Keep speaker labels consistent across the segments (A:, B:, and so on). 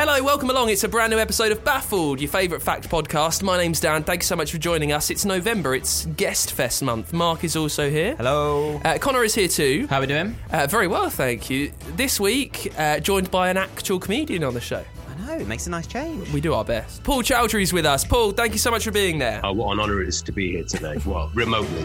A: Hello, welcome along. It's a brand new episode of Baffled, your favourite fact podcast. My name's Dan. Thanks so much for joining us. It's November. It's Guest Fest month. Mark is also here.
B: Hello.
A: Uh, Connor is here too.
B: How are we doing?
A: Uh, very well, thank you. This week, uh, joined by an actual comedian on the show.
B: I know, it makes a nice change.
A: We do our best. Paul Chowdhury's with us. Paul, thank you so much for being there.
C: Oh, what an honour it is to be here today. Well, remotely.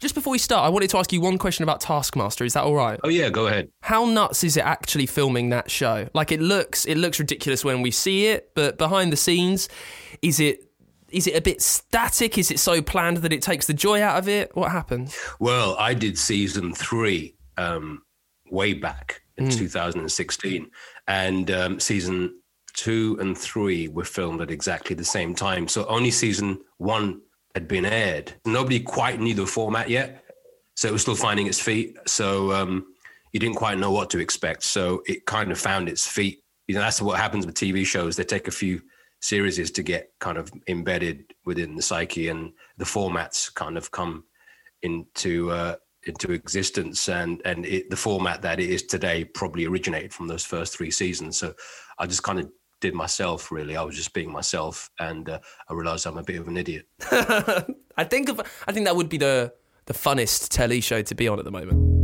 A: Just before we start, I wanted to ask you one question about Taskmaster. Is that all right?
C: Oh, yeah, go ahead.
A: How nuts is it actually filming that show? Like it looks, it looks ridiculous when we see it, but behind the scenes, is it is it a bit static? Is it so planned that it takes the joy out of it? What happens?
C: Well, I did season three um, way back in 2016, and um, season two and three were filmed at exactly the same time. So only season one had been aired. Nobody quite knew the format yet, so it was still finding its feet. So um, you didn't quite know what to expect. So it kind of found its feet. You know, that's what happens with TV shows. They take a few series to get kind of embedded within the psyche, and the formats kind of come into uh, into existence. And and it, the format that it is today probably originated from those first three seasons. So I just kind of did myself really. I was just being myself, and uh, I realized I'm a bit of an idiot.
A: I think of, I think that would be the the funnest telly show to be on at the moment.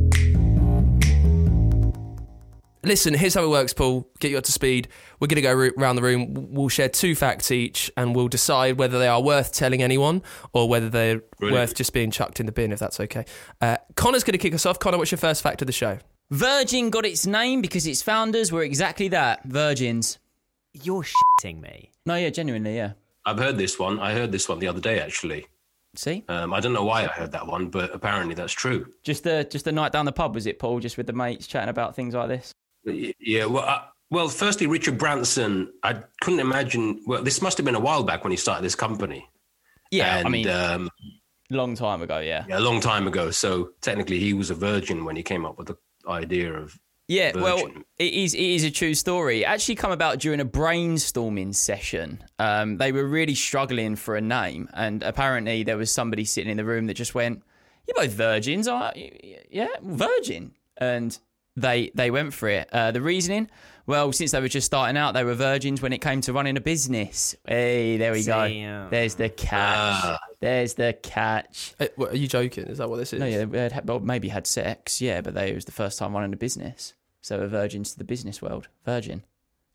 A: Listen, here's how it works, Paul. Get you up to speed. We're going to go around the room. We'll share two facts each, and we'll decide whether they are worth telling anyone or whether they're
C: Brilliant.
A: worth just being chucked in the bin, if that's okay. Uh, Connor's going to kick us off. Connor, what's your first fact of the show?
D: Virgin got its name because its founders were exactly that virgins.
B: You're shitting me.
D: No, yeah, genuinely, yeah.
C: I've heard this one. I heard this one the other day actually.
D: See,
C: Um, I don't know why I heard that one, but apparently that's true.
D: just the just the night down the pub was it, Paul? Just with the mates chatting about things like this.
C: Yeah, well, I, well, firstly, Richard Branson. I couldn't imagine. Well, this must have been a while back when he started this company.
D: Yeah,
C: and,
D: I mean,
C: um,
D: long time ago, yeah.
C: yeah, a long time ago. So technically, he was a virgin when he came up with the idea of.
D: Yeah, well, it is it is a true story. It actually come about during a brainstorming session. Um, they were really struggling for a name, and apparently there was somebody sitting in the room that just went, "You're both virgins, aren't you? Yeah, virgin." And they they went for it. Uh, the reasoning, well, since they were just starting out, they were virgins when it came to running a business. Hey, there we go.
B: Damn.
D: There's the catch.
C: Ah.
D: There's the catch.
A: Uh, what, are you joking? Is that what this is?
D: No, yeah, they had, well, maybe had sex, yeah, but they it was the first time running a business, so were virgins to the business world. Virgin,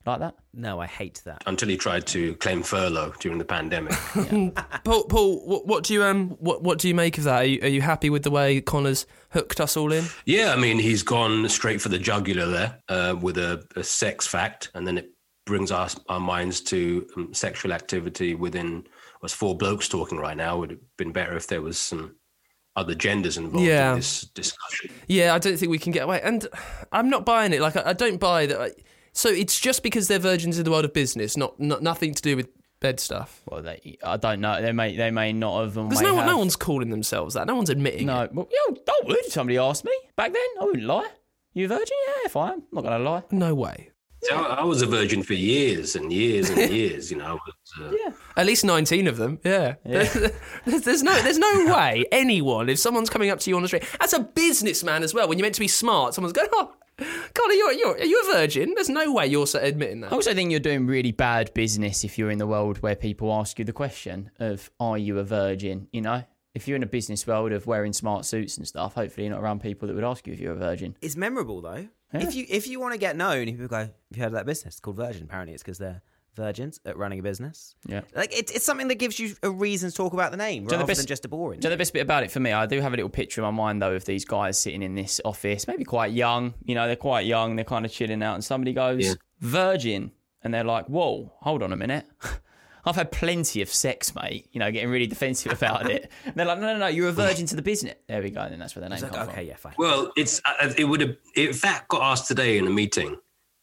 D: like that.
B: No, I hate that.
C: Until he tried to claim furlough during the pandemic.
A: Paul, Paul what, what do you um what what do you make of that? Are you, are you happy with the way Connor's hooked us all in?
C: yeah, I mean, he's gone straight for the jugular there uh, with a, a sex fact, and then it brings our our minds to um, sexual activity within. Was four blokes talking right now? Would have been better if there was some other genders involved
A: Yeah.
C: in this discussion.
A: Yeah, I don't think we can get away. And I'm not buying it. Like, I, I don't buy that. I, so it's just because they're virgins in the world of business, not, not nothing to do with bed stuff.
D: Well, they, I don't know. They may, they may not have. or
A: Because no, one,
D: have.
A: no one's calling themselves that. No one's admitting
D: No,
A: it.
D: well, yeah, I would. if Somebody asked me back then. I wouldn't lie. You a virgin? Yeah, if I am. I'm not gonna lie.
A: No way.
C: So I, I was a virgin for years and years and years. You know, I was, uh,
A: At least 19 of them. Yeah. There's, there's no there's no way anyone, if someone's coming up to you on the street, as a businessman as well, when you're meant to be smart, someone's going, oh, God, are you, you're, are you a virgin? There's no way you're admitting that.
D: I also think you're doing really bad business if you're in the world where people ask you the question of "Are you a virgin?" You know, if you're in a business world of wearing smart suits and stuff, hopefully you're not around people that would ask you if you're a virgin.
B: It's memorable though. If you if you want to get known, people go, "Have you heard of that business? It's called Virgin." Apparently, it's because they're virgins at running a business.
D: Yeah.
B: Like it, it's something that gives you a reason to talk about the name
D: you know the
B: rather
D: best-
B: than just a boring.
D: Do you know the best bit about it for me? I do have a little picture in my mind though of these guys sitting in this office, maybe quite young. You know, they're quite young. They're kind of chilling out, and somebody goes,
C: Yeah.
D: "Virgin," and they're like, "Whoa, hold on a minute." I've had plenty of sex, mate. You know, getting really defensive about it. And they're like, "No, no, no, you're a virgin to the business." There we go. And then that's where their name
B: like,
D: comes
B: okay,
D: from.
B: Okay, yeah, fine.
C: Well, it's uh, it would have if that got asked today in a meeting,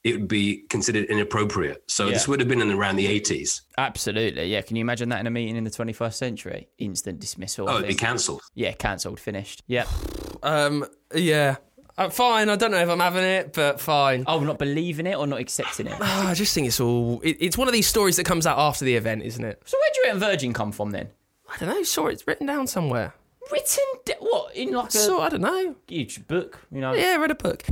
C: it would be considered inappropriate. So this would have been in around the eighties.
D: Absolutely, yeah. Can you imagine that in a meeting in the 21st century? Instant dismissal.
C: Oh, it'd be cancelled.
D: Yeah, cancelled, finished. Yeah.
A: Um, yeah. Uh, fine. I don't know if I'm having it, but fine.
D: Oh, not believing it or not accepting it.
A: Ah, I just think it's all. It, it's one of these stories that comes out after the event, isn't it?
D: So where do you reckon Virgin come from then?
A: I don't know. Saw it's written down somewhere.
D: Written d- what in like a
A: So I don't know.
D: huge book? You know.
A: Yeah, read a book.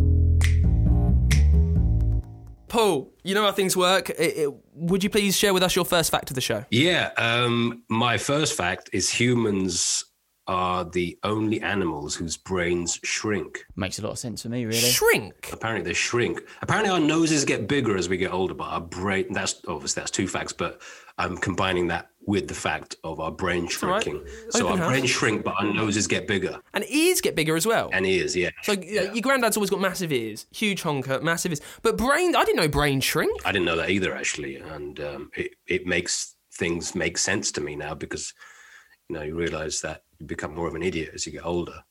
A: Paul, you know how things work. It- it- would you please share with us your first fact of the show?
C: Yeah. Um, my first fact is humans are the only animals whose brains shrink.
D: Makes a lot of sense for me, really.
A: Shrink.
C: Apparently they shrink. Apparently our noses get bigger as we get older, but our brain that's obviously that's two facts, but I'm combining that with the fact of our brain
A: all right.
C: shrinking. So
A: Open
C: our
A: house.
C: brains shrink, but our noses get bigger.
A: And ears get bigger as well.
C: And ears, yeah.
A: so you know, your granddad's always got massive ears, huge honker, massive ears. But brain, I didn't know brain shrink.
C: I didn't know that either, actually, and um, it it makes things make sense to me now because you know you realize that you become more of an idiot as you get older,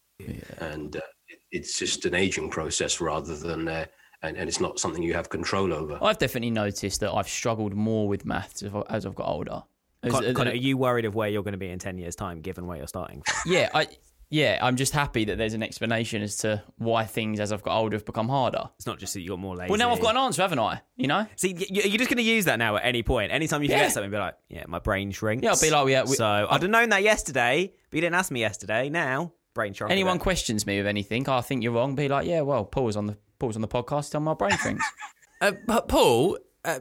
C: and uh, it, it's just an aging process rather than uh, and, and it's not something you have control over.
D: I've definitely noticed that I've struggled more with maths as I've got older.
B: Con- Connor, are you worried of where you're going to be in ten years' time, given where you're starting? From?
D: yeah, I yeah, I'm just happy that there's an explanation as to why things as I've got older have become harder.
B: It's not just that you got more lazy.
D: Well, now I've got an answer, haven't I? You know?
B: See, you're just going to use that now at any point. Anytime you
D: Yeah.
B: forget something, be like, "Yeah, my brain shrinks."
D: Yeah, I'll be like, yeah, we-
B: so I'd have known that yesterday, but you didn't ask me yesterday. Now, brain shrunk.
D: Anyone questions me with anything, I think you're wrong. Be like, yeah, well, Paul was on the Paul was on the podcast, tell my brain shrinks.
A: Uh, but Paul, uh,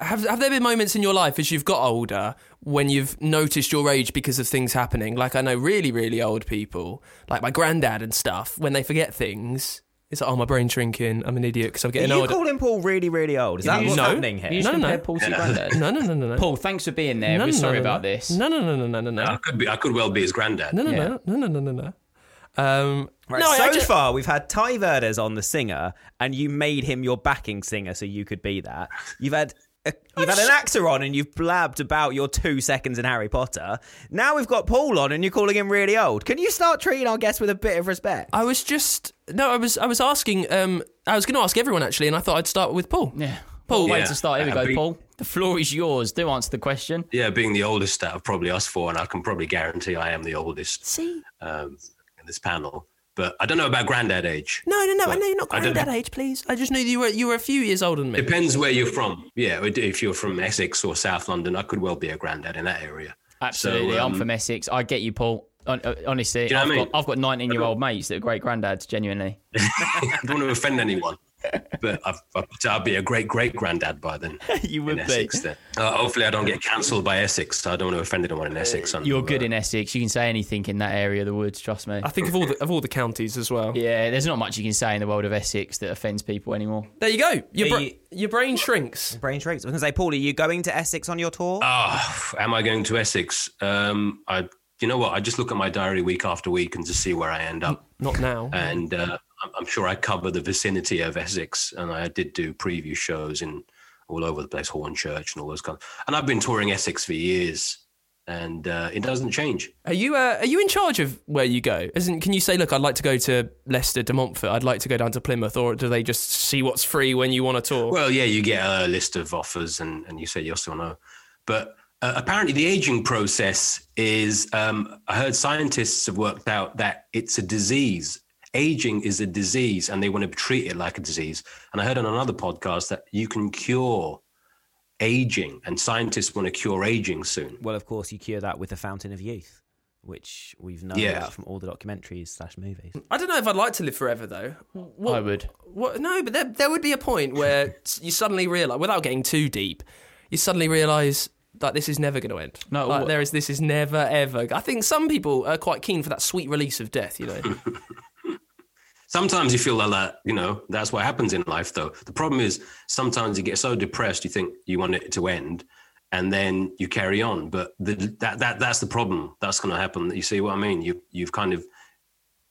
A: have have there been moments in your life as you've got older when you've noticed your age because of things happening? Like I know really really old people, like my granddad and stuff, when they forget things. It's like, oh, my brain's shrinking. I'm an idiot because I'm
B: Are
A: getting
B: you
A: older.
B: calling Paul really, really old? Is that what's
A: know-
B: happening here?
D: just
A: No, no, no.
D: Paul to granddad.
A: no, no, no, no, no.
D: Paul, thanks for being there.
A: no,
D: We're
A: no,
D: sorry
A: no, no.
D: about this.
A: No, no, no, no, no, no, no,
C: I could be, I could well be his granddad.
A: no, no,
D: Yeah.
A: no, no, no, no, no, no. Um,
B: Right,
A: no,
B: so
A: just,
B: far we've had Tai Verdes on the singer, and you made him your backing singer so you could be that. You've had a, you've had an actor on, and you've blabbed about your two seconds in Harry Potter. Now we've got Paul on, and you're calling him really old. Can you start treating our guests with a bit of respect?
A: I was just no, I was I was asking. Um, I was going to ask everyone actually, and I thought I'd start with Paul.
D: Yeah.
A: Paul,
D: way to start. Here we
C: Uh,
D: go,
C: be-
D: Paul. The floor is yours. Do answer the question.
C: Yeah, being the oldest out of probably us four, and I can probably guarantee I am the oldest
A: See,
C: um, in this panel. But I don't know about granddad age.
A: no, no, no. I know you're not
C: I
A: granddad age, please. I just knew you were you were a few years older than me.
C: Depends where you're from. Yeah, if you're from Essex or South London, I could well be a granddad in that area.
D: Absolutely.
C: So,
D: I'm
C: um,
D: from Essex. I get you, Paul. Uh, Honestly,
C: you know
D: I've,
C: what I
D: got. I've got 19 year old mates that are great granddads, genuinely.
C: I don't want to offend anyone, but I've, I've, I'll be a great great granddad by then.
D: you
C: in
D: would be.
C: Then. Uh, hopefully, I don't get cancelled by Essex. So I don't want to offend anyone in Essex. on-
D: You're good
C: uh,
D: in Essex. You can say anything in that area of the woods, trust me.
A: I think of all the of all the counties as well.
D: Yeah, there's not much you can say in the world of Essex that offends people anymore.
A: There you go. Your
B: Are
A: bra-
B: you-
A: your brain shrinks.
B: Brain shrinks. I was going to say, Paul, are you going to Essex on your tour?
C: Ah, am I going to Essex? Um, I. You know what? I just look at my diary week after week and just see where I end up.
A: Not now.
C: and uh, I'm- I'm sure I cover the vicinity of Essex, and I did do preview shows in all over the place, Hornchurch and all those kinds. And I've been touring Essex for years, and uh, it doesn't change.
A: Are you uh, are you in charge of where you go? Isn't can you say, look, I'd like to go to Leicester, De Montfort. I'd like to go down to Plymouth, or do they just see what's free when you want to tour?
C: Well, yeah, you get a list of offers, and, and you say yes or no. But uh, apparently, the aging process is. Um, I heard scientists have worked out that it's a disease. Aging is a disease, and they want to treat it like a disease. And I heard on another podcast that you can cure aging, and scientists want to cure aging soon.
B: Well, of course, you cure that with the Fountain of Youth, which we've known
C: Yeah.
B: about from all the documentaries slash movies.
A: I don't know if I'd like to live forever though. What,
D: I would.
A: What? No, but there there would be a point where you suddenly realize, without getting too deep, you suddenly realize like this is never going to end.
D: No,
A: like, there is. This is never ever. I think some people are quite keen for that sweet release of death. You know.
C: Sometimes you feel like that, you know, that's what happens in life, though. The problem is sometimes you get so depressed, you think you want it to end, and then you carry on. But the, that, that that's the problem. That's going to happen. You see what I mean? You, you've kind of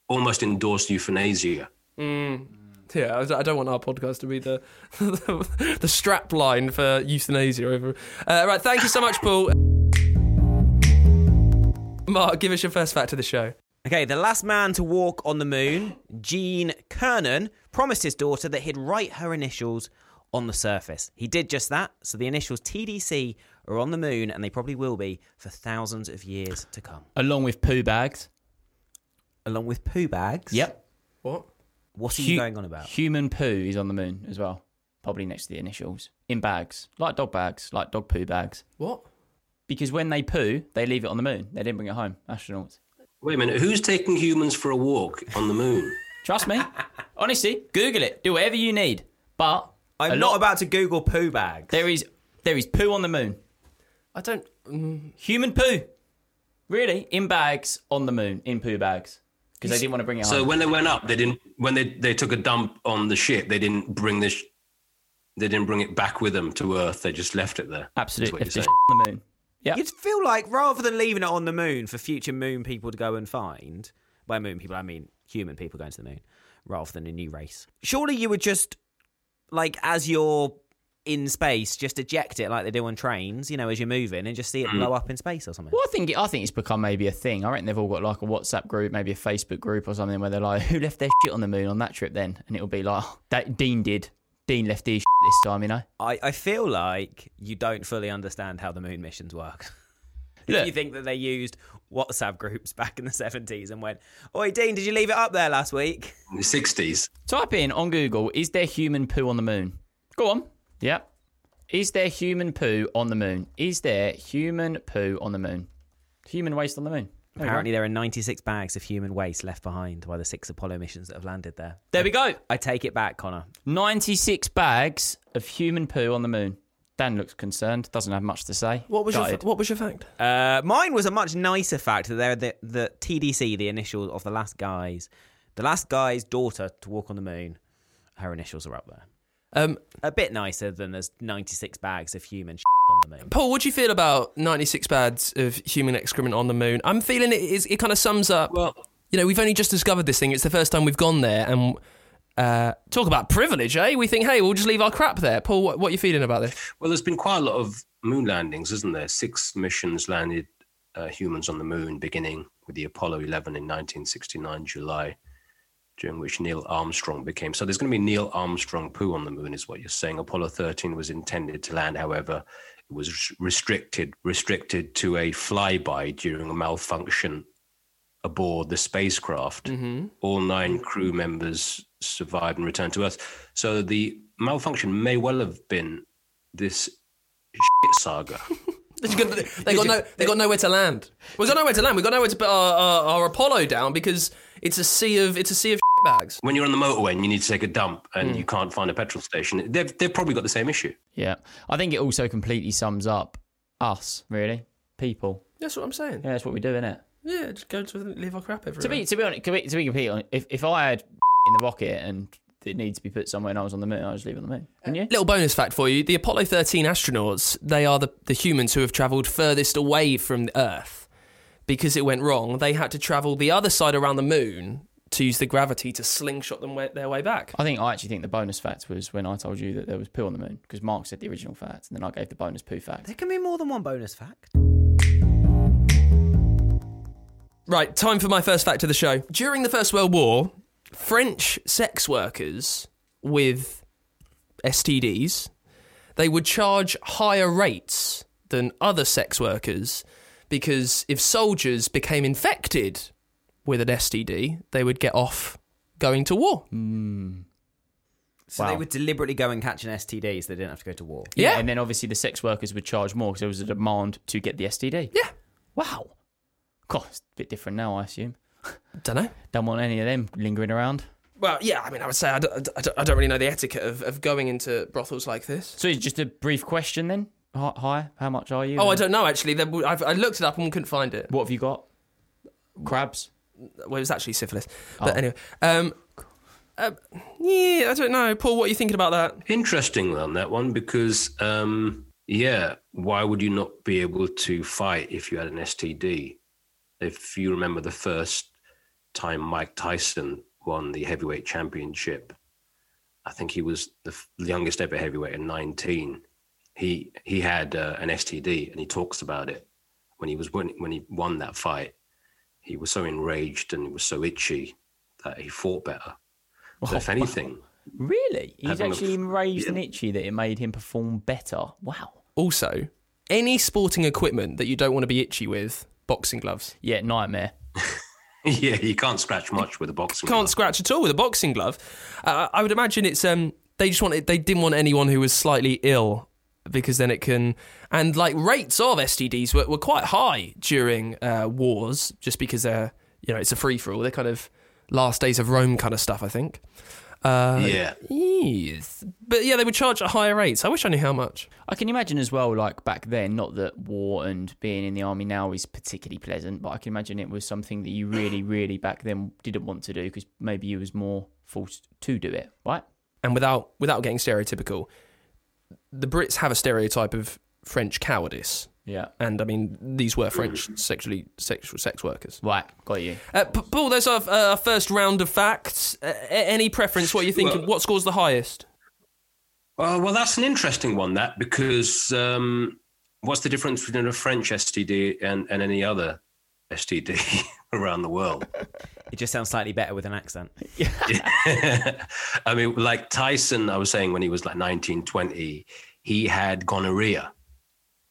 C: almost endorsed euthanasia.
A: Yeah, I don't- I don't want our podcast to be the the, the strap line for euthanasia. Over. Uh, right, thank you so much, Paul. Mark, give us your first fact of the show.
B: Okay, the last man to walk on the moon, Gene Cernan, promised his daughter that he'd write her initials on the surface. He did just that, so the initials TDC are on the moon, and they probably will be for thousands of years to come.
D: Along with poo bags.
B: Along with poo bags.
D: Yep.
A: What?
B: What are
D: Hu-
B: you going on about?
D: Human poo is on the moon as well. Probably next to the initials. In bags. Like dog bags. Like dog poo bags.
A: What?
D: Because when they poo, they leave it on the moon. They didn't bring it home. Astronauts.
C: Wait a minute, who's taking humans for a walk on the moon?
D: Trust me. Honestly, Google it. Do whatever you need. But
B: I'm not
D: lot-
B: about to Google poo bags.
D: There is there is poo on the moon.
A: I don't. Mm,
D: Human poo. Really? In bags on the moon. In poo bags. Because they didn't want to bring it
C: So
D: home.
C: when they went up, they didn't. When they, they took a dump on the ship, they didn't bring this. They didn't bring it back with them to Earth. They just left it there. That's
D: Absolutely.
C: what
D: Left
C: you're
D: the
C: saying.
D: on the moon. Yeah.
B: You'd feel like rather than leaving it on the moon for future moon people to go and find, by moon people I mean human people going to the moon, rather than a new race. Surely you would just, like, as you're in space, just eject it like they do on trains, you know, as you're moving, and just see it mm. blow up in space or something.
D: Well, I think I think it's become maybe a thing. I reckon they've all got like a WhatsApp group, maybe a Facebook group or something where they're like, "Who left their shit on the moon on that trip?" Then, and it'll be like, oh, "That Dean did. Dean left his shit this time." You know.
B: I, I feel like you don't fully understand how the moon missions work. if
D: Look.
B: you think that they used WhatsApp groups back in the 70s and went, Oi, Dean, did you leave it up there last week?
C: In the sixties.
D: Type in on Google: "Is there human poo on the moon?" Go on. Yep. Is there human poo on the moon? Is there human poo on the moon? Human waste on the moon. There we go.
B: Apparently, there are 96 bags of human waste left behind by the six Apollo missions that have landed there.
D: There we go.
B: I take it back, Connor.
D: 96 bags of human poo on the moon. Dan looks concerned. Doesn't have much to say.
A: what was your
D: Gutted.
A: What was your fact?
B: Uh, mine was a much nicer fact that they're the, the TDC, the initials of the last guy's, the last guy's daughter to walk on the moon. Her initials are up there.
A: Um,
B: A bit nicer than there's 96 bags of human shit on the moon.
A: Paul, what do you feel about 96 bags of human excrement on the moon? I'm feeling it is. It kind of sums up.
C: Well,
A: you know, we've only just discovered this thing. It's the first time we've gone there, and uh, talk about privilege, eh? We think, hey, we'll just leave our crap there. Paul, what, what are you feeling about this?
C: well, there's been quite a lot of moon landings, isn't there? Six missions landed uh, humans on the moon, beginning with the Apollo 11 in 1969 July, during which Neil Armstrong became. So there's going to be Neil Armstrong poo on the moon, is what you're saying. Apollo 13 was intended to land, however, it was restricted restricted to a flyby during a malfunction aboard the spacecraft. Mm-hmm. All nine crew members survived and returned to Earth. So the malfunction may well have been this shit saga.
A: They got, they got no, they got nowhere to land. We've got nowhere to land. We've got nowhere to put our, our, our Apollo down because it's a sea of it's a sea of bags.
C: when you're on the motorway and you need to take a dump and hmm. you can't find a petrol station, they've, they've probably got the same issue.
D: Yeah. I think it also completely sums up us, really. People.
A: That's what I'm saying.
D: Yeah, that's what we do, innit?
A: Yeah, just go to leave our crap everywhere.
D: To be to be honest, to be, to be completely honest, if, if I had in the rocket and it needs to be put somewhere and I was on the moon, I'd just leave it on the moon. Wouldn't you?
A: Little bonus fact for you: the Apollo 13 astronauts, they are the, the humans who have travelled furthest away from the Earth. Because it went wrong, they had to travel the other side around the moon to use the gravity to slingshot them way, their way back.
D: I think I actually think the bonus fact was when I told you that there was poo on the moon because Mark said the original fact and then I gave the bonus poo fact.
B: There can be more than one bonus fact.
A: Right, time for my first fact of the show. During the First World War, French sex workers with STDs, they would charge higher rates than other sex workers because if soldiers became infected with an STD, they would get off going to war. Hmm.
B: So
D: Wow.
B: they would deliberately go and catch an STD so they didn't have to go to war.
A: Yeah.
D: And then obviously the sex workers would charge more because there was a demand to get the STD.
A: Yeah.
D: Wow. God, it's a bit different now, I assume.
A: Don't know.
D: Don't want any of them lingering around.
A: Well, yeah, I mean, I would say I don't, I don't, I don't really know the etiquette of, of going into brothels like this.
D: So it's just a brief question then. Hi, hi, how much are you?
A: Oh, I don't know actually. There- I looked it up and couldn't find it.
D: What have you got? Crabs.
A: Well, it was actually syphilis. But anyway, um, uh, yeah, I don't know. Paul, what are you thinking about that?
C: Interesting on that one because, um, yeah, why would you not be able to fight if you had an STD? If you remember the first time Mike Tyson won the heavyweight championship, I think he was the youngest ever heavyweight at 19. He he had uh, an STD and he talks about it when he was when, when he won that fight. He was so enraged and he was so itchy that he fought better. So if anything,
D: Really? He's
C: Having a-
D: actually enraged and itchy that it made him perform better. Wow.
A: Also, any sporting equipment that you don't want to be itchy with, boxing gloves.
D: Yeah, nightmare.
C: yeah, you can't scratch much with a boxing.
A: Can't
C: glove.
A: scratch at all with a boxing glove. Uh, I would imagine it's um they just wanted they didn't want anyone who was slightly ill because then it can and like rates of STDs were, were quite high during uh, wars just because they're you know it's a free for all. They're kind of last days of Rome kind of stuff. I think. Uh,
C: yeah.
A: Yes. But yeah, they would charge at higher rates. I wish I knew how much.
D: I can imagine as well, like back then, not that war and being in the army now is particularly pleasant, but I can imagine it was something that you really, really back then didn't want to do because maybe you was more forced to do it, right?
A: And without without getting stereotypical, the Brits have a stereotype of French cowardice.
D: Yeah.
A: And I mean, these were French sexually sexual sex workers.
D: Right, got you.
A: Uh, P- Paul, there's our, uh, our first round of facts. Uh, any preference? What are you thinking?
C: Well-
A: what scores the highest?
C: Uh, well, that's an interesting one, that because um, what's the difference between a French STD and, and any other STD around the world?
B: It just sounds slightly better with an accent.
C: I mean, like Tyson, I was saying when he was like 19, 20, he had gonorrhea.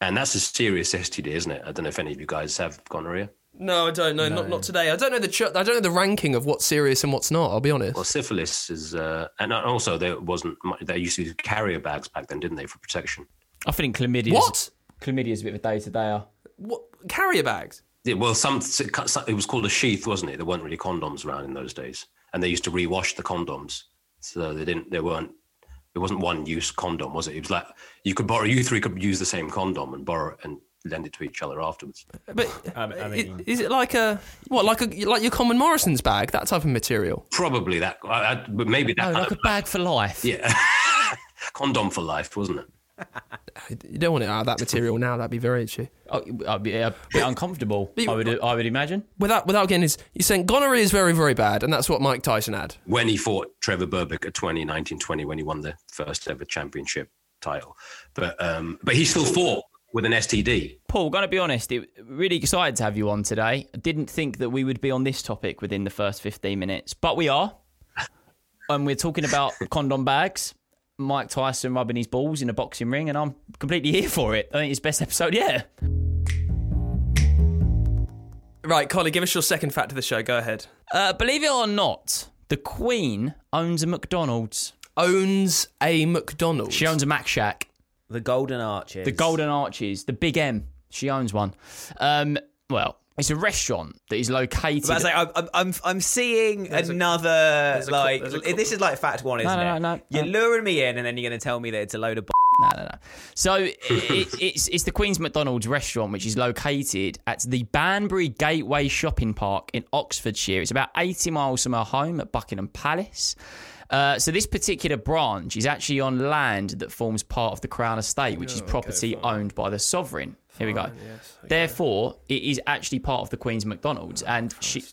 C: And that's a serious STD, isn't it? I don't know if any of you guys have gonorrhea.
A: No, I don't know. Not not today. I don't know the ch- I don't know the ranking of what's serious and what's not. I'll be honest.
C: Well, syphilis is, uh, and also there wasn't, much, they used to use carrier bags back then, didn't they, for protection?
D: I think chlamydia.
A: What?
D: Chlamydia is a bit of a day to dayer.
A: What carrier bags?
C: Yeah, well, some it was called a sheath, wasn't it? There weren't really condoms around in those days, and they used to rewash the condoms, so they didn't. They weren't. It wasn't one use condom, was it? It was like you could borrow. You three could use the same condom and borrow and lend it to each other afterwards.
A: But
B: I
A: i-
B: mean-
A: is it like a what? Like a like your common Morrison's bag? That type of material?
C: Probably that, I, I, but maybe that.
D: Oh,
C: no,
D: like a bag for life.
C: yeah, condom for life, wasn't it?
A: You don't want it out of that material now. That'd be very itchy.
D: Oh, I'd be a bit uncomfortable. I would, I would imagine.
A: Without without getting his, you're saying gonorrhea is very very bad, and that's what Mike Tyson had.
C: When he fought Trevor Berbick at 20, 1920, when he won the first ever championship title, but um, but he still fought with an STD.
D: Paul, going to be honest, it, really excited to have you on today. I didn't think that we would be on this topic within the first 15 minutes, but we are. And we're talking about condom bags, Mike Tyson rubbing his balls in a boxing ring, and I'm completely here for it. I think it's best episode, yeah.
A: Right, Collie, give us your second fact of the show. Go ahead.
D: Uh, believe it or not, the Queen owns a McDonald's.
A: Owns a McDonald's.
D: She owns a Mac Shack.
B: The Golden Arches.
D: The Golden Arches, the Big M. She owns one. Um, well, it's a restaurant that is located.
B: But I was like, I'm, I'm, I'm, I'm seeing another
A: a
B: like.
A: there's a
B: this is like fact one, isn't
D: no,
B: it?
D: no, no,
B: You're
D: no.
B: luring me in, and then you're going to tell me that it's a load of. B-
D: No, no, no. So it, it's it's the Queen's McDonald's restaurant, which is located at the Banbury Gateway Shopping Park in Oxfordshire. It's about 80 miles from her home at Buckingham Palace. Uh, so this particular branch is actually on land that forms part of the Crown Estate, which is property owned by the sovereign. Here we go. Therefore, it is actually part of the Queen's McDonald's, and she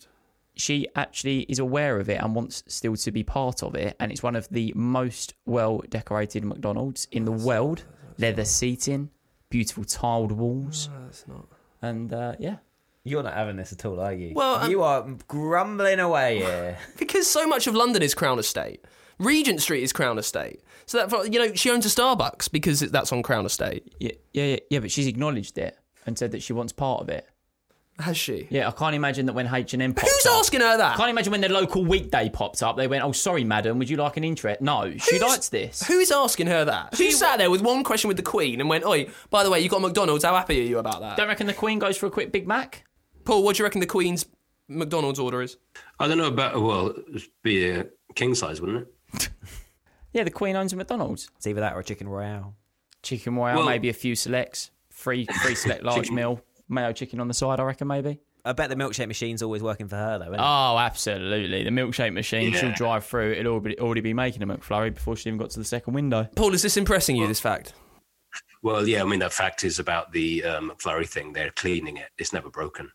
D: she actually is aware of it and wants still to be part of it. And it's one of the most well decorated McDonald's in the world. Leather seating, beautiful tiled walls. And uh, yeah.
B: You're not having this at all, are you?
A: Well, um,
B: you are grumbling away here.
A: because so much of London is Crown Estate. Regent Street is Crown Estate. So that you know, she owns a Starbucks because that's on Crown Estate.
D: Yeah, yeah, yeah, yeah, but she's acknowledged it and said that she wants part of it.
A: Has she?
D: Yeah, I can't imagine that when H and M
A: Who's
D: up,
A: asking her that?
D: I can't imagine when the local weekday pops up, they went, "Oh, sorry, madam, would you like an interest?" No, she
A: Who's-
D: likes this.
A: Who is asking her that? Who sat there with one question with the Queen and went, "Oi, by the way, you got McDonald's. How happy are you about that?"
D: Don't reckon the Queen goes for a quick Big Mac?
A: Paul, what do you reckon the Queen's McDonald's order is?
C: I don't know about well, it'd be a king size, wouldn't it?
D: Yeah, the Queen owns a McDonald's.
B: It's either that or a chicken royale.
D: Chicken royale,
C: Well-
D: maybe a few selects. Free, free select large
C: Chicken-
D: meal. Mayo chicken on the side, I reckon, maybe.
B: I bet the milkshake machine's always working for her though. Isn't it?
D: Oh, absolutely. The milkshake machine, she'll drive through. It'll already, already be making a McFlurry before she even got to the second window.
A: Paul, is this impressing you? This fact?
C: Well, yeah, I mean, the fact is about the um, McFlurry thing. They're cleaning it. It's never broken.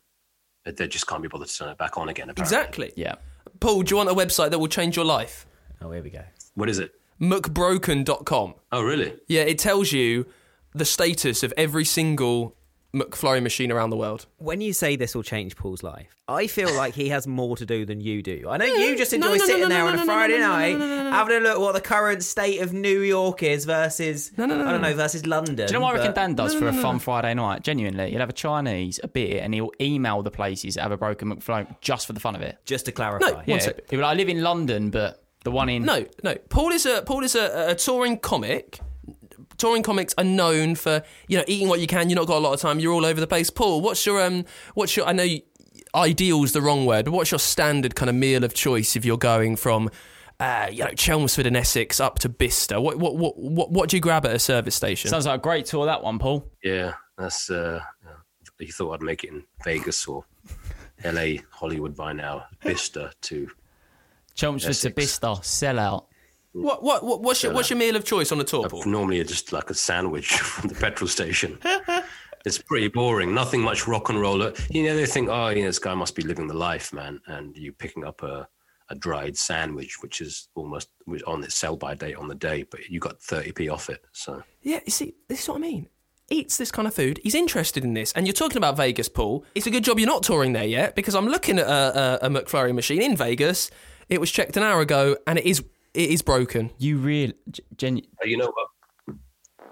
C: They just can't be bothered to turn it back on again. Apparently.
A: Exactly.
D: Yeah.
A: Paul, do you want a website that will change your life?
B: Oh, here we go.
C: What is it?
A: McBroken.com.
C: Oh, really?
A: Yeah, it tells you the status of every single McFlurry machine around the world.
B: When you say this will change Paul's life, I feel like he has more to do than you do. I know you just enjoy
A: no, no,
B: sitting there on a Friday night, having a look what the current state of New York is versus
A: No, no, no,
B: I don't know versus London.
D: Do you know what I reckon Dan does for a fun Friday night? Genuinely, he'll have a Chinese, a beer, and he'll email the places that have a broken McFlurry just for the fun of it.
B: Just to clarify,
A: No,
D: Yeah,
A: sec.
D: he'll be like, I live in London, but the one in
A: No, no. Paul is a Paul is a, a touring comic. Touring comics are known for you know eating what you can. You've not got a lot of time. You're all over the place. Paul, what's your um? What's your? I know you- ideal's the wrong word, but what's your standard kind of meal of choice if you're going from, uh, you know, Chelmsford and Essex up to Bicester? What what what what, what do you grab at a service station?
D: Sounds like a great tour, that one, Paul.
C: Yeah, that's. Uh, you thought I'd make it in Vegas or L.A., Hollywood by now. Bicester to.
D: Chelmsford to
C: Essex.
D: Bicester, sell out.
A: what, what what what's your what's your meal of choice on a tour, uh, Paul?
C: Normally, just like a sandwich from the petrol station. it's pretty boring. Nothing much rock and roll. You know, they think, oh, you know, this guy must be living the life, man. And you picking up a, a dried sandwich, which is almost was on its sell by date on the day, but you got 30p off it. So
A: Yeah, you see, this is what I mean. Eats this kind of food. He's interested in this, and you're talking about Vegas, Paul. It's a good job you're not touring there yet, because I'm looking at a, a, a McFlurry machine in Vegas. It was checked an hour ago, and it is it is broken.
D: You really, Gen-
C: Uh, you know what?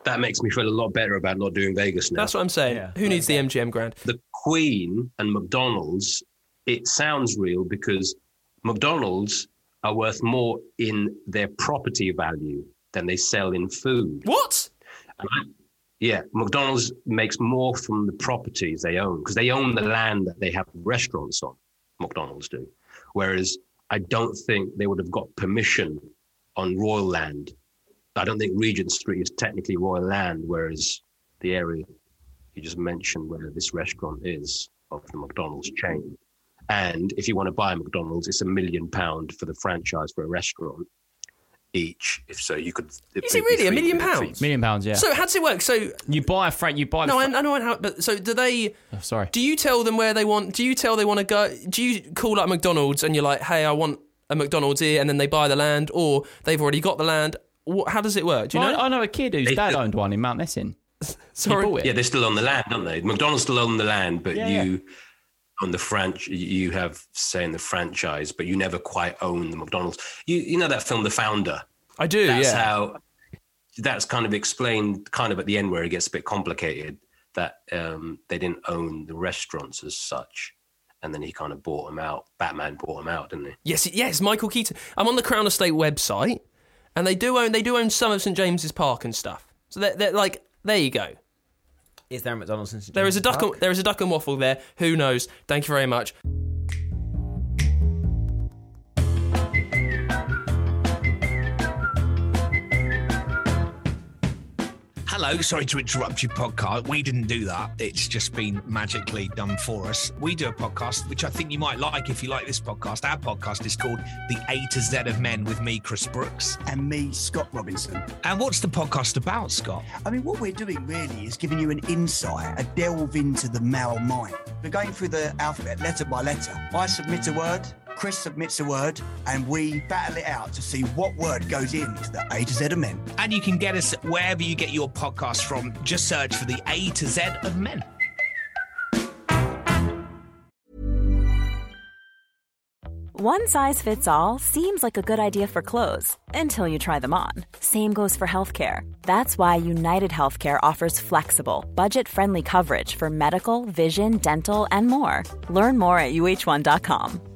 C: That makes me feel a lot better about not doing Vegas now.
A: That's what I'm saying.
B: Yeah,
A: Who needs the MGM Grand?
C: the Queen and McDonald's, it sounds real because McDonald's are worth more in their property value than they sell in food.
A: What?
C: And I, yeah, McDonald's makes more from the properties they own because they own the land that they have restaurants on. McDonald's do, whereas I don't think they would have got permission on royal land. I don't think Regent Street is technically royal land, whereas the area you just mentioned where this restaurant is of the McDonald's chain. And if you want to buy a McDonald's, it's a million pound for the franchise for a restaurant each. If so, you could.
A: Is it really a million pounds?
D: million pounds, yeah.
A: So how does it work? So
D: you buy a frank, you buy.
A: no, I,
D: the
A: I know how. But so do they?
D: oh, sorry.
A: Do you tell them where they want? Do you tell they want to go? Do you call up McDonald's and you're like, hey, I want a McDonald's here, and then they buy the land, or they've already got the land? What, how does it work? Do you know?
D: I, I know a kid whose dad owned one in Mountnessing.
A: Sorry.
D: He bought it.
C: Yeah, they're still on the land, aren't they? McDonald's still own the land, but
D: Yeah,
C: you on the franch you have say in the franchise, but you never quite own the McDonald's. You you know that film The Founder?
A: I do.
C: That's
A: yeah.
C: how that's kind of explained kind of at the end where it gets a bit complicated that um, they didn't own the restaurants as such. And then he kind of bought them out. Batman bought them out, didn't he?
A: Yes, yes, Michael Keaton. I'm on the Crown Estate website, and they do own they do own some of St James's Park and stuff. So they're, they're like, there you go.
B: Is there a McDonald's? in St
A: There is a duck.
B: Park?
A: And, there is a duck and waffle there. Who knows? Thank you very much.
E: Hello, sorry to interrupt your podcast. We didn't do that. It's just been magically done for us. We do a podcast, which I think you might like if you like this podcast. Our podcast is called The A to Z of Men with me, Chris Brooks.
F: and me, Scott Robinson.
E: And what's the podcast about, Scott?
F: I mean, what we're doing really is giving you an insight, a delve into the male mind. We're going through the alphabet letter by letter. I submit a word, Chris submits a word, and we battle it out to see what word goes into the A to Z of men.
E: And you can get us wherever you get your podcast from. Just search for The A to Z of Men.
G: One size fits all seems like a good idea for clothes until you try them on. Same goes for healthcare. That's why United Healthcare offers flexible, budget friendly coverage for medical, vision, dental, and more. Learn more at uh1.com.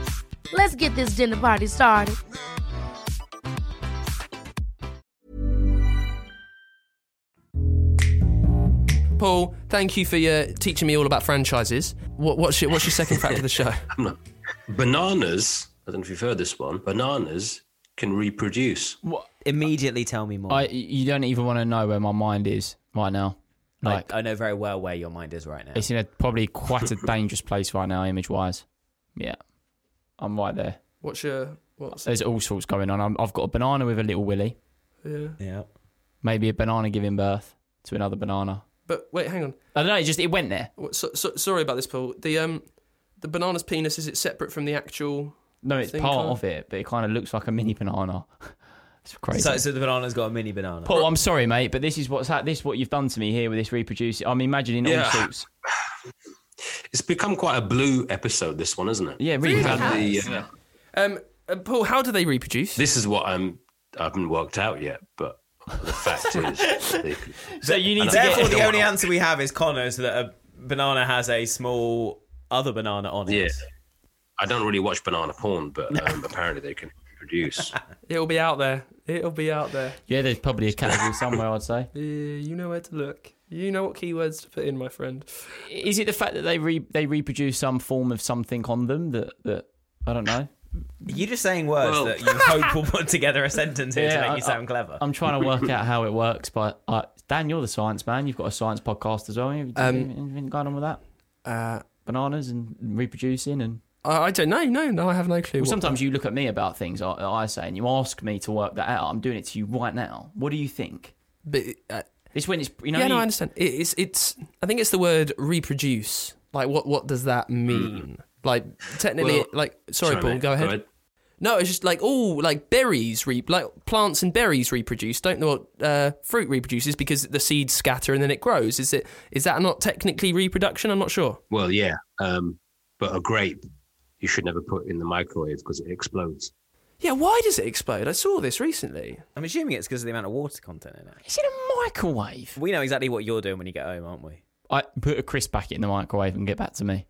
H: Let's get this dinner party started.
A: Paul, thank you for your teaching me all about franchises. What, what's your what's your second fact of the show?
C: Bananas, I don't know if you've heard this one, bananas can reproduce. What?
B: Immediately tell me more.
D: I,
B: I,
D: you don't even want to know where my mind is right now. Like,
B: I know very well where your mind is right now.
D: it's in a probably quite a dangerous place right now, image wise. Yeah, I'm right there.
A: What's your what's
D: There's all sorts going on. I'm, I've got a banana with a little willy,
A: yeah?
B: Yeah.
D: maybe a banana giving birth to another banana.
A: But wait, hang on.
D: I don't know. It just it went there.
A: What- So, so, sorry about this, Paul. The um, the banana's penis is it separate from the actual?
D: No, it's
A: Thing
D: part
A: kind of-
D: of it, but it kind of looks like a mini banana. it's crazy.
B: So, so the banana's got a mini banana.
D: Paul, I'm sorry, mate, but this is what's ha- this is what you've done to me here with this reproducing. I'm imagining
C: Yeah.
D: all sorts.
C: It's become quite a blue episode, this one, isn't it?
D: Yeah, it really
C: We've
D: has.
C: had the, uh,
A: Um, uh, Paul, how do they reproduce?
C: this is what I'm. I haven't worked out yet, but the fact is, they,
D: So you need to
B: Therefore,
D: get.
B: the only answer we have is Connor's that a banana has a small other banana on it.
C: yeah. I don't really watch banana porn, but um, apparently they can reproduce.
A: It'll be out there. It'll be out there.
D: Yeah, there's probably a category somewhere. I'd say.
A: Yeah, you know where to look. You know what keywords to put in, my friend.
D: Is it the fact that they re- they reproduce some form of something on them that that I don't know?
B: You're just saying words
C: Well-
B: that you hope will put together a sentence here to make
D: I-
B: you sound clever.
D: I'm trying to work out how it works, but uh, Dan, you're the science man. You've got a science podcast as well. Have you
A: Um,
D: anything going on with that?
A: Uh,
D: Bananas and reproducing and
A: I, I don't know. No, no, I have no clue.
D: Well,
A: what-
D: sometimes you look at me about things I, I say, and you ask me to work that out. I'm doing it to you right now. What do you think?
A: but, uh,
D: It's when it's you know.
A: yeah, no,
D: you-
A: I understand. It, it's it's. I think it's the word reproduce. Like, what what does that mean? Like, technically,
C: Well,
A: like, sorry, Paul,
C: mate,
A: go ahead. No, it's just like oh, like berries, re- like plants and berries reproduce. Don't know what uh, fruit reproduces because the seeds scatter and then it grows. Is it? Is that not technically reproduction? I'm not sure.
C: Well, yeah, um, but a grape you should never put in the microwave because it explodes.
A: Yeah, why does it explode? I saw this recently.
B: I'm assuming it's because of the amount of water content in it.
D: Is it a microwave?
B: We know exactly what you're doing when you get home, aren't we?
D: I put a crisp packet in the microwave and get back to me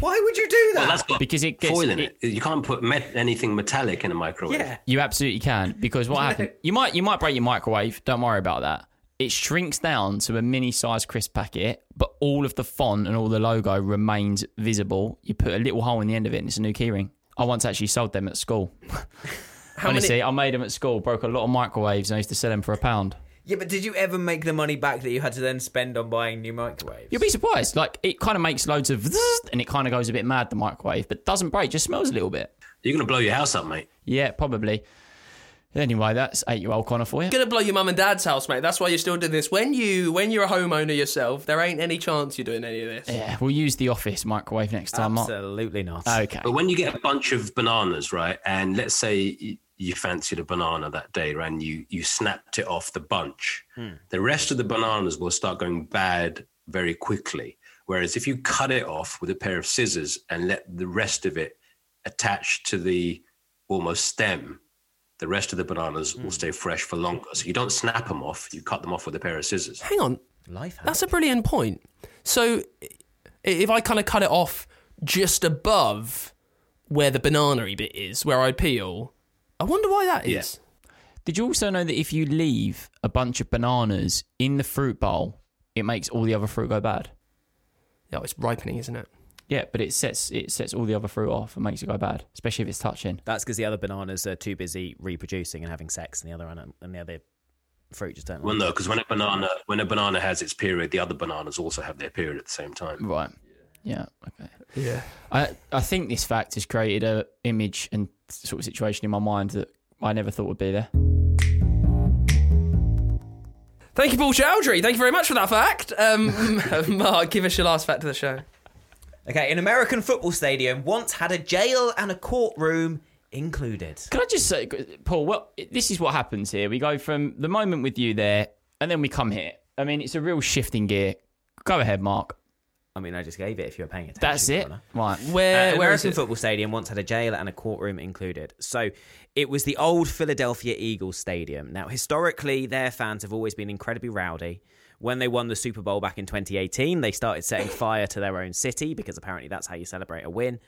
B: Why would you do
C: Well,
B: that?
C: that's got
D: because it gets.
C: foil in
D: it-
C: it. You can't put met- anything metallic in a microwave.
B: yeah.
D: You absolutely can because what happened? You might you might break your microwave. Don't worry about that. It shrinks down to a mini-sized crisp packet, but all of the font and all the logo remains visible. You put a little hole in the end of it, and it's a new keyring. I once actually sold them at school.
A: How
D: Honestly,
A: many?
D: I made them at school. Broke a lot of microwaves, and I used to sell them for a pound.
B: Yeah, but did you ever make the money back that you had to then spend on buying new microwaves?
D: You'll be surprised. Like it kind of makes loads of, and it kind of goes a bit mad the microwave, but doesn't break. Just smells a little bit.
C: You're gonna blow your house up, mate.
D: Yeah, probably. Anyway, that's eight-year-old Connor for you.
A: Gonna blow your mum and dad's house, mate. That's why you're still doing this. When you when you're a homeowner yourself, there ain't any chance you're doing any of this.
D: Yeah, we'll use the office microwave next time. Mark.
B: Absolutely not.
D: Okay.
C: But when you get a bunch of bananas, right, and let's say you fancied a banana that day, right, and you you snapped it off the bunch, hmm. the rest of the bananas will start going bad very quickly. Whereas if you cut it off with a pair of scissors and let the rest of it attach to the almost stem, the rest of the bananas will hmm. stay fresh for longer. So you don't snap them off; you cut them off with a pair of scissors.
A: Hang on,
B: Life hack.
A: that's a brilliant point. So, if I kind of cut it off just above where the banana bit is, where I peel, I wonder why that is.
D: Did you also know that if you leave a bunch of bananas in the fruit bowl, it makes all the other fruit go bad?
A: Yeah, it's ripening, isn't it?
D: Yeah, but it sets it sets all the other fruit off and makes it go bad, especially if it's touching.
B: That's because the other bananas are too busy reproducing and having sex, and the other one- and the other fruit just don't.
C: Well,
B: like
C: no, because when a banana when a banana has its period, the other bananas also have their period at the same time.
D: Right. Yeah. Okay.
A: Yeah.
D: I I think this fact has created a image and sort of situation in my mind that I never thought would be there.
A: Thank you, Paul Chowdhury. Thank you very much for that fact. Um, Mark, give us your last fact of the show.
B: Okay, an American football stadium once had a jail and a courtroom included.
D: Can I just say, Paul? Well, this is what happens here. We go from the moment with you there, and then we come here. I mean, it's a real shifting gear. Go ahead, Mark.
B: I mean, I just gave it if you were paying attention.
D: That's it.
B: Connor.
D: Right.
A: Where,
B: Uh,
A: where is
B: American football stadium once had a jail and a courtroom included. So it was the old Philadelphia Eagles Stadium. Now, historically, their fans have always been incredibly rowdy. When they won the Super Bowl back in 2018, they started setting fire to their own city because apparently that's how you celebrate a win.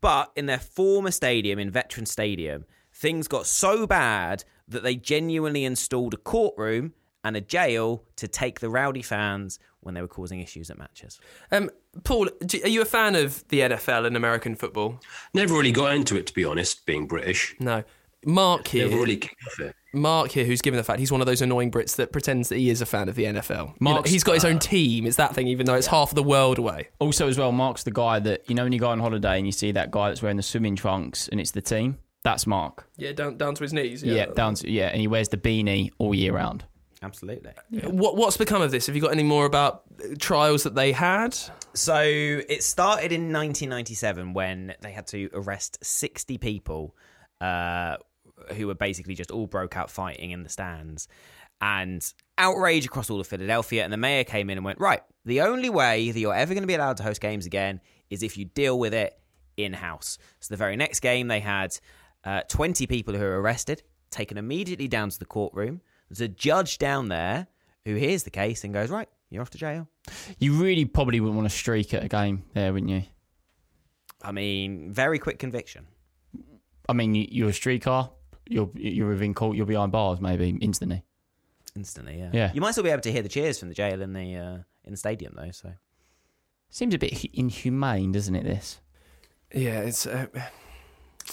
B: But in their former stadium, in Veteran Stadium, things got so bad that they genuinely installed a courtroom and a jail to take the rowdy fans when they were causing issues at matches.
A: Um, Paul, do, are you a fan of the NFL and American football?
C: Never really got into it, to be honest, being British.
A: No. Mark here.
C: Never really kicked off it.
A: Mark here, who's given the fact he's one of those annoying Brits that pretends that he is a fan of the NFL. You know, he's got his own team. It's that thing, even though it's half of the world away.
D: Also, as well, Mark's the guy that you know when you go on holiday and you see that guy that's wearing the swimming trunks and it's the team. That's Mark.
A: Yeah, down down to his knees.
D: Yeah, down to yeah, and he wears the beanie all year round.
B: Absolutely.
A: What what's become of this? Have you got any more about uh, trials that they had?
B: So it started in 1997 when they had to arrest 60 people uh, who were basically just all broke out fighting in the stands. And outrage across all of Philadelphia. And the mayor came in and went, Right, the only way that you're ever going to be allowed to host games again is if you deal with it in house. So the very next game, they had uh, 20 people who were arrested, taken immediately down to the courtroom. There's a judge down there who hears the case and goes, Right, you're off to jail.
D: You really probably wouldn't want to streak at a game there, wouldn't you?
B: I mean, very quick conviction.
D: I mean, you, you're a streaker. You're you're within court. You're behind bars, maybe instantly.
B: Instantly, yeah.
D: Yeah.
B: You might still be able to hear the cheers from the jail in the uh, in the stadium though. So
D: Seems a bit inhumane, doesn't it? This.
A: Yeah, it's. Uh,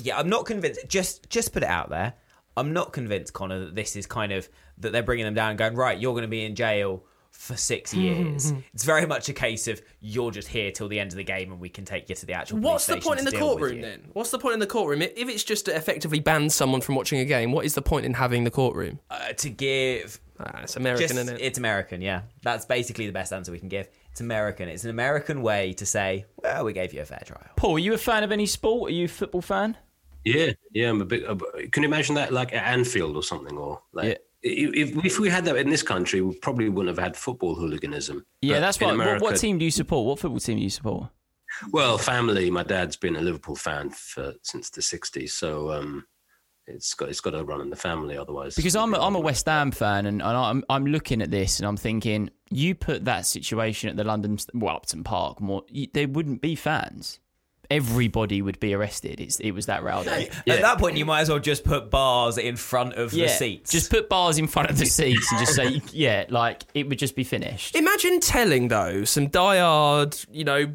B: yeah, I'm not convinced. Just just put it out there. I'm not convinced, Connor, that this is kind of that they're bringing them down and going right. You're going to be in jail for six years. it's very much a case of you're just here till the end of the game and we can take you to the actual. police
A: what's the
B: station
A: point in the courtroom then? What's the point in the courtroom? If if it's just to effectively ban someone from watching a game, what is the point in having the courtroom?
B: Uh, to give
A: Ah, it's American,
B: Just-
A: isn't it?
B: It's American, yeah. That's basically the best answer we can give. It's American. It's an American way to say, well, we gave you a fair trial.
D: Paul, are you a fan of any sport? Are you a football fan?
C: Yeah, yeah, I'm a bit. Uh, can you imagine that, like at Anfield or something, or like
D: Yeah.
C: If, if we had that in this country, we probably wouldn't have had football hooliganism.
D: Yeah,
C: But
D: that's what, what. What team do you support? What football team do you support?
C: Well, family. My dad's been a Liverpool fan for since the '60s, so um, it's got it's got to run in the family. Otherwise,
D: Because I'm a, I'm a West Ham fan, and, and I'm I'm looking at this and I'm thinking, you put that situation at the London well Upton Park, more you, there wouldn't be fans. Everybody would be arrested. It's it was that rowdy.
B: At that point, you might as well just put bars in front of the seats.
D: Just put bars in front of the seats and just say, yeah, like it would just be finished.
A: Imagine telling though some diehard, you know,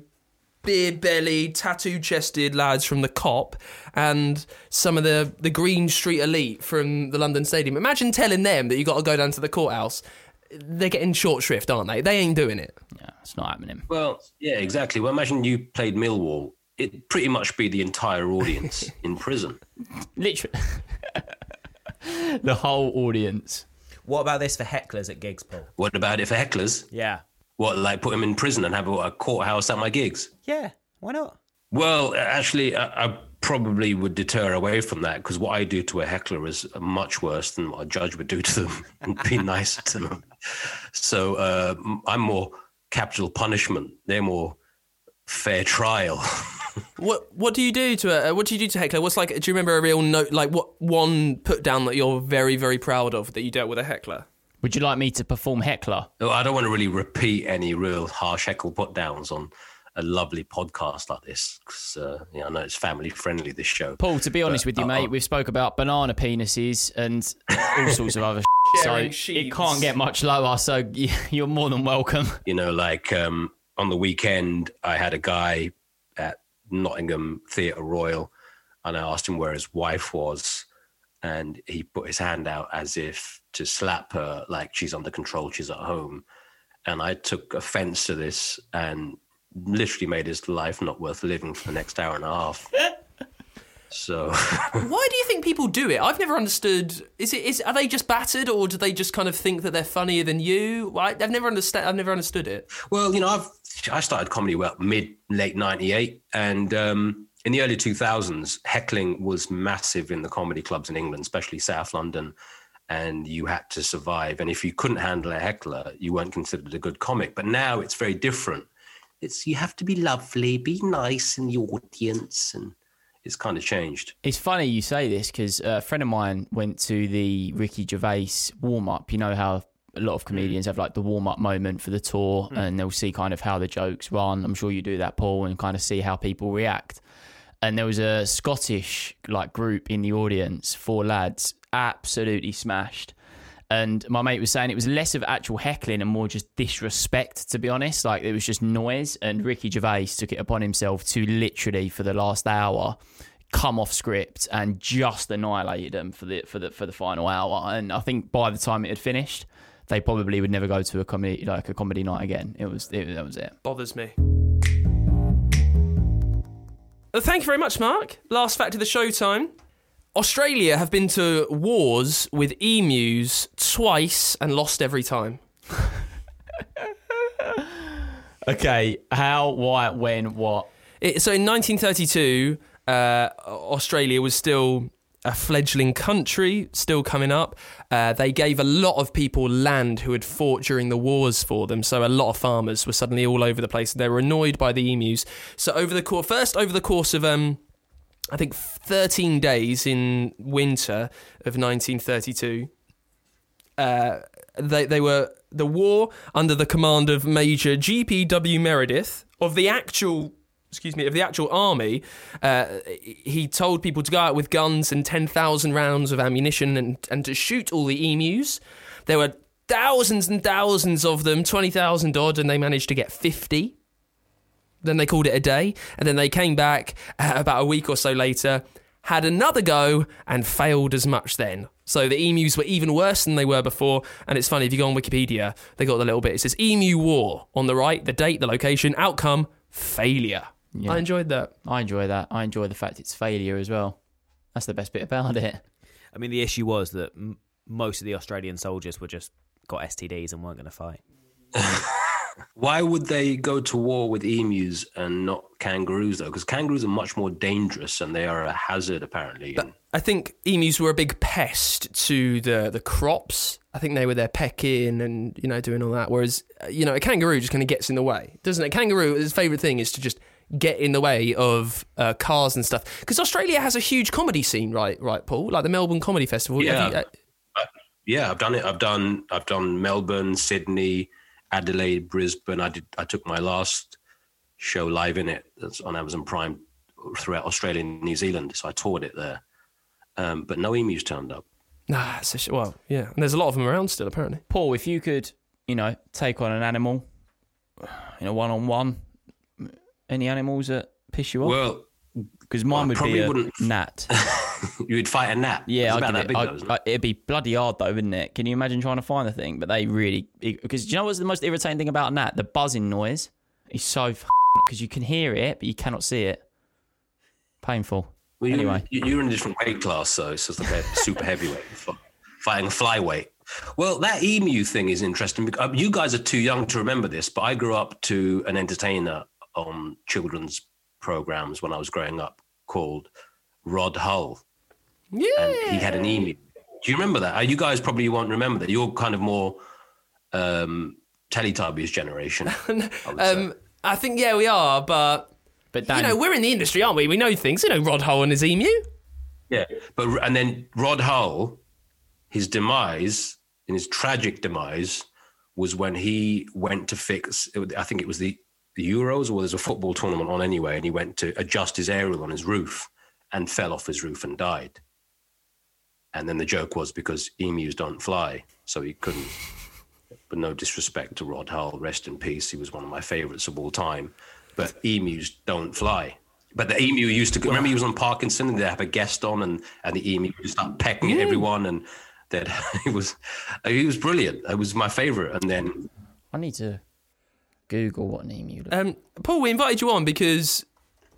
A: beer belly, tattoo chested lads from the Kop and some of the the Green Street elite from the London Stadium. Imagine telling them that you got to go down to the courthouse. They're getting short shrift, aren't they? They ain't doing it.
D: Yeah, it's not happening.
C: Well, yeah, exactly. Well, imagine you played Millwall. It'd pretty much be the entire audience in prison.
D: Literally, the whole audience.
B: What about this for hecklers at gigs, Paul?
C: What about it for hecklers?
B: Yeah.
C: What, like put them in prison and have a, a courthouse at my gigs?
B: Yeah, why not?
C: Well, actually, I, I probably would deter away from that because what I do to a heckler is much worse than what a judge would do to them and be nicer to them. So uh, I'm more capital punishment. They're more fair trial.
A: What what do you do to a what do you do to heckler? What's like? Do you remember a real note like what one put down that you're very very proud of that you dealt with a heckler?
D: Would you like me to perform heckler?
C: No, I don't want to really repeat any real harsh heckle put downs on a lovely podcast like this because uh, you know, I know it's family friendly. This show,
D: Paul, to be honest with you,
C: uh,
D: mate,
C: uh,
D: we've spoke about banana penises and all sorts of other shit, so
A: Sharing
D: it can't get much lower. So you're more than welcome.
C: you know, like um, on the weekend, I had a guy at Nottingham Theatre Royal, and I asked him where his wife was, and he put his hand out as if to slap her, like she's under control, she's at home. And I took offense to this and literally made his life not worth living for the next hour and a half. So
A: Why do you think people do it? I've never understood. Is it is are they just battered, or do they just kind of think that they're funnier than you? I, I've never understand. I've never understood it.
C: Well, you know, I've I started comedy well mid late '98, and um, in the early 2000s, heckling was massive in the comedy clubs in England, especially South London, and you had to survive. And if you couldn't handle a heckler, you weren't considered a good comic. But now it's very different. It's you have to be lovely, be nice in the audience, and it's kind of changed.
D: It's funny you say this because uh, a friend of mine went to the Ricky Gervais warm up. You know how a lot of mm. comedians have like the warm up moment for the tour mm. and they'll see kind of how the jokes run. I'm sure you do that, Paul, and kind of see how people react. And there was a Scottish like group in the audience, four lads, absolutely smashed. And my mate was saying it was less of actual heckling and more just disrespect, to be honest. Like it was just noise. And Ricky Gervais took it upon himself to literally, for the last hour, come off script and just annihilated them for the for the for the final hour. And I think by the time it had finished, they probably would never go to a comedy like a comedy night again. It was it, that was it.
A: Bothers me. Thank you very much, Mark. Last fact of the show time. Australia have been to wars with emus twice and lost every time.
D: Okay, how, why, when, what?
A: It, so in 1932, uh, Australia was still a fledgling country, still coming up. Uh, they gave a lot of people land who had fought during the wars for them. So a lot of farmers were suddenly all over the place. They were annoyed by the emus. So over the course, first over the course of um, I think 13 days in winter of 1932. Uh, they they were the war under the command of Major G.P.W. Meredith of the actual excuse me of the actual army. Uh, he told people to go out with guns and 10,000 rounds of ammunition and and to shoot all the emus. There were thousands and thousands of them, 20,000 odd, and they managed to get 50. Then they called it a day, and then they came back uh, about a week or so later, had another go, and failed as much then. So the emus were even worse than they were before. And it's funny, if you go on Wikipedia, they got the little bit. It says Emu War on the right, the date, the location, outcome, failure. I enjoyed that.
D: I enjoy that. I enjoy the fact it's failure as well. That's the best bit about it.
B: I mean, the issue was that m- most of the Australian soldiers were just got STDs and weren't going to fight.
C: Why would they go to war with emus and not kangaroos though? Because kangaroos are much more dangerous and they are a hazard apparently. And-
A: I think emus were a big pest to the the crops. I think they were there pecking and you know doing all that. Whereas uh, you know a kangaroo just kind of gets in the way, doesn't it? kangaroo, his favorite thing is to just get in the way of uh, cars and stuff. Because Australia has a huge comedy scene, right? Right, Paul, like the Melbourne Comedy Festival.
C: Yeah.
A: you- uh,
C: yeah, I've done it. I've done I've done Melbourne, Sydney, Adelaide, Brisbane. I did I took my last show live in it that's on Amazon Prime throughout Australia and New Zealand. So I toured it there. Um, but no emus turned up.
A: nah, it's a sh- well, yeah, and there's a lot of them around still, apparently.
D: Paul, if you could, you know, take on an animal, you know, one on one, any animals that piss you off?
C: Well,
D: Because mine
C: I
D: would be a
C: wouldn't-
D: gnat.
C: you would fight a gnat.
D: Yeah,
C: it's about that
D: it.
C: big
D: I-
C: though, isn't
D: I-
C: it?
D: it'd be bloody hard though, wouldn't it? Can you imagine trying to find the thing? But they really because do you know what's the most irritating thing about a gnat? The buzzing noise is so because you can hear it but you cannot see it. Painful.
C: Well, you,
D: anyway.
C: you- you're in a different weight class, so it's just like a super heavyweight fighting a flyweight. Well, that emu thing is interesting because uh, you guys are too young to remember this, but I grew up to an entertainer on children's programs when I was growing up called Rod Hull,
A: Yeah,
C: and he had an emu. Do you remember that? Uh, You guys probably won't remember that. You're kind of more um, Teletubbies generation. I
A: um, I think yeah, we are, but
D: But
A: you know, we're in the industry, aren't we? We know things. You know, Rod Hull and his emu.
C: Yeah, but and then Rod Hull, his demise, in his tragic demise, was when he went to fix. I think it was the, the Euros, or there's a football tournament on anyway, and he went to adjust his aerial on his roof and fell off his roof and died. And then the joke was because emus don't fly, so he couldn't. But no disrespect to Rod Hull, rest in peace. He was one of my favorites of all time. But emus don't fly. But the emu used to remember he was on Parkinson and they have a guest on and, and the emu would start pecking at everyone and that he was he was brilliant. It was my favorite. And then
D: I need to Google what an emu looks.
A: Um, Paul, we invited you on because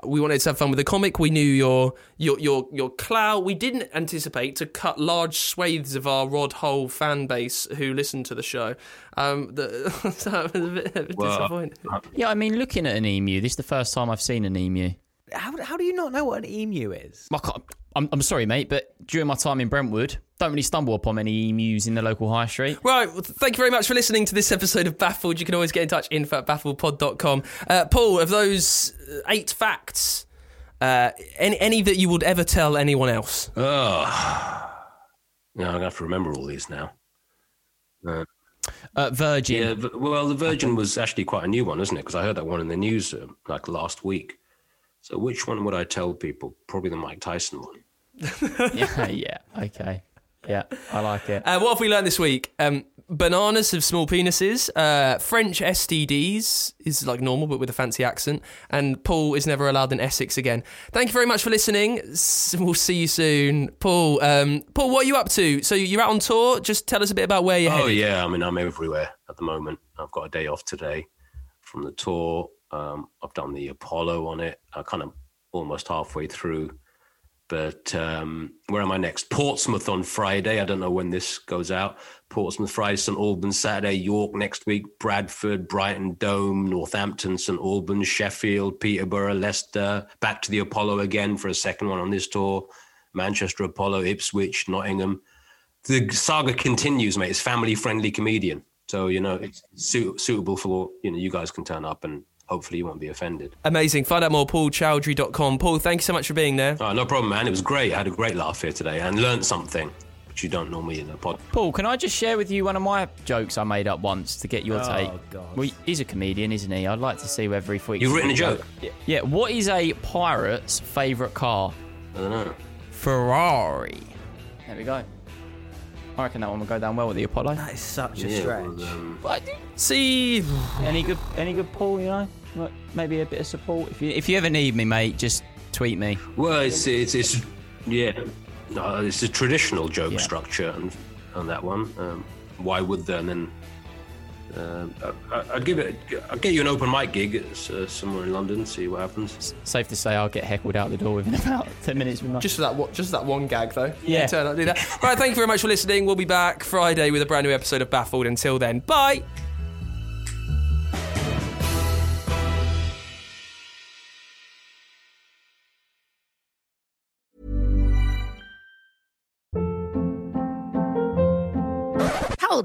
A: We wanted to have fun with the comic. We knew your your your your clout. We didn't anticipate to cut large swathes of our Rod Hull fan base who listened to the show. Um, the, so I was a bit, a bit
C: Well,
A: disappointed.
D: Yeah, I mean, looking at an emu, this is the first time I've seen an emu.
B: How, how do you not know what an emu is?
D: I can't- I'm, I'm sorry, mate, but during my time in Brentwood, don't really stumble upon many emus in the local high street.
A: Right, well, thank you very much for listening to this episode of Baffled. You can always get in touch, info at baffledpod.com. Uh, Paul, of those uh, eight facts, uh, any, any that you would ever tell anyone else?
C: Oh, no, I'm gonna have to remember all these now. Uh,
D: Uh, Virgin.
C: yeah, well, the Virgin was actually quite a new one, isn't it? Because I heard that one in the news uh, like last week. So, which one would I tell people? Probably the Mike Tyson one.
D: Yeah, yeah, okay. Yeah, I like it.
A: Uh, what have we learned this week? Um, bananas have small penises. Uh, French STDs is like normal, but with a fancy accent. And Paul is never allowed in Essex again. Thank you very much for listening. S- We'll see you soon, Paul. Um, Paul, what are you up to? So you're out on tour. Just tell us a bit about where you're
C: Oh
A: headed.
C: yeah, I mean I'm everywhere at the moment. I've got a day off today from the tour. Um, I've done the Apollo on it. I kind of almost halfway through. But um, where am I next? Portsmouth on Friday. I don't know when this goes out. Portsmouth Friday, St Albans Saturday, York next week, Bradford, Brighton Dome, Northampton, St Albans, Sheffield, Peterborough, Leicester. Back to the Apollo again for a second one on this tour. Manchester Apollo, Ipswich, Nottingham the saga continues, mate. It's family friendly comedian. So, you know, it's suit, suitable for, you know, you guys can turn up and hopefully you won't be offended.
A: Amazing. Find out more, paulchowdhry.com. Paul, thank you so much for being there.
C: Oh, no problem, man. It was great. I had a great laugh here today and learned something, which you don't normally in a pod.
D: Paul, can I just share with you one of my jokes I made up once to get your
B: Oh,
D: take?
B: God.
D: Well, he's a comedian, isn't he? I'd like to see whether he thinks
C: You've written a joke?
D: Yeah. What is a pirate's favourite car?
C: I don't know.
D: Ferrari. There we go. I reckon that one will go down well with the Apollo.
B: That is such a
C: Yeah,
B: stretch.
C: well, um,
A: See,
D: Any good? Any good, Paul? You know, Like, maybe a bit of support. If you if you ever need me, mate, just tweet me.
C: well, it's, it's, it's yeah, no, it's a traditional joke
D: Yeah.
C: structure and on that one. Um, why would there? And then uh, I, I'd give it, I'd get you an open mic gig at, uh, somewhere in London, see what happens.
D: Safe to say, I'll get heckled out the door within about ten minutes. With my...
A: just for that, one- just for that one gag though.
D: Yeah.
A: Turn up, do that. right. Thank you very much for listening. We'll be back Friday with a brand new episode of Baffled. Until then, bye.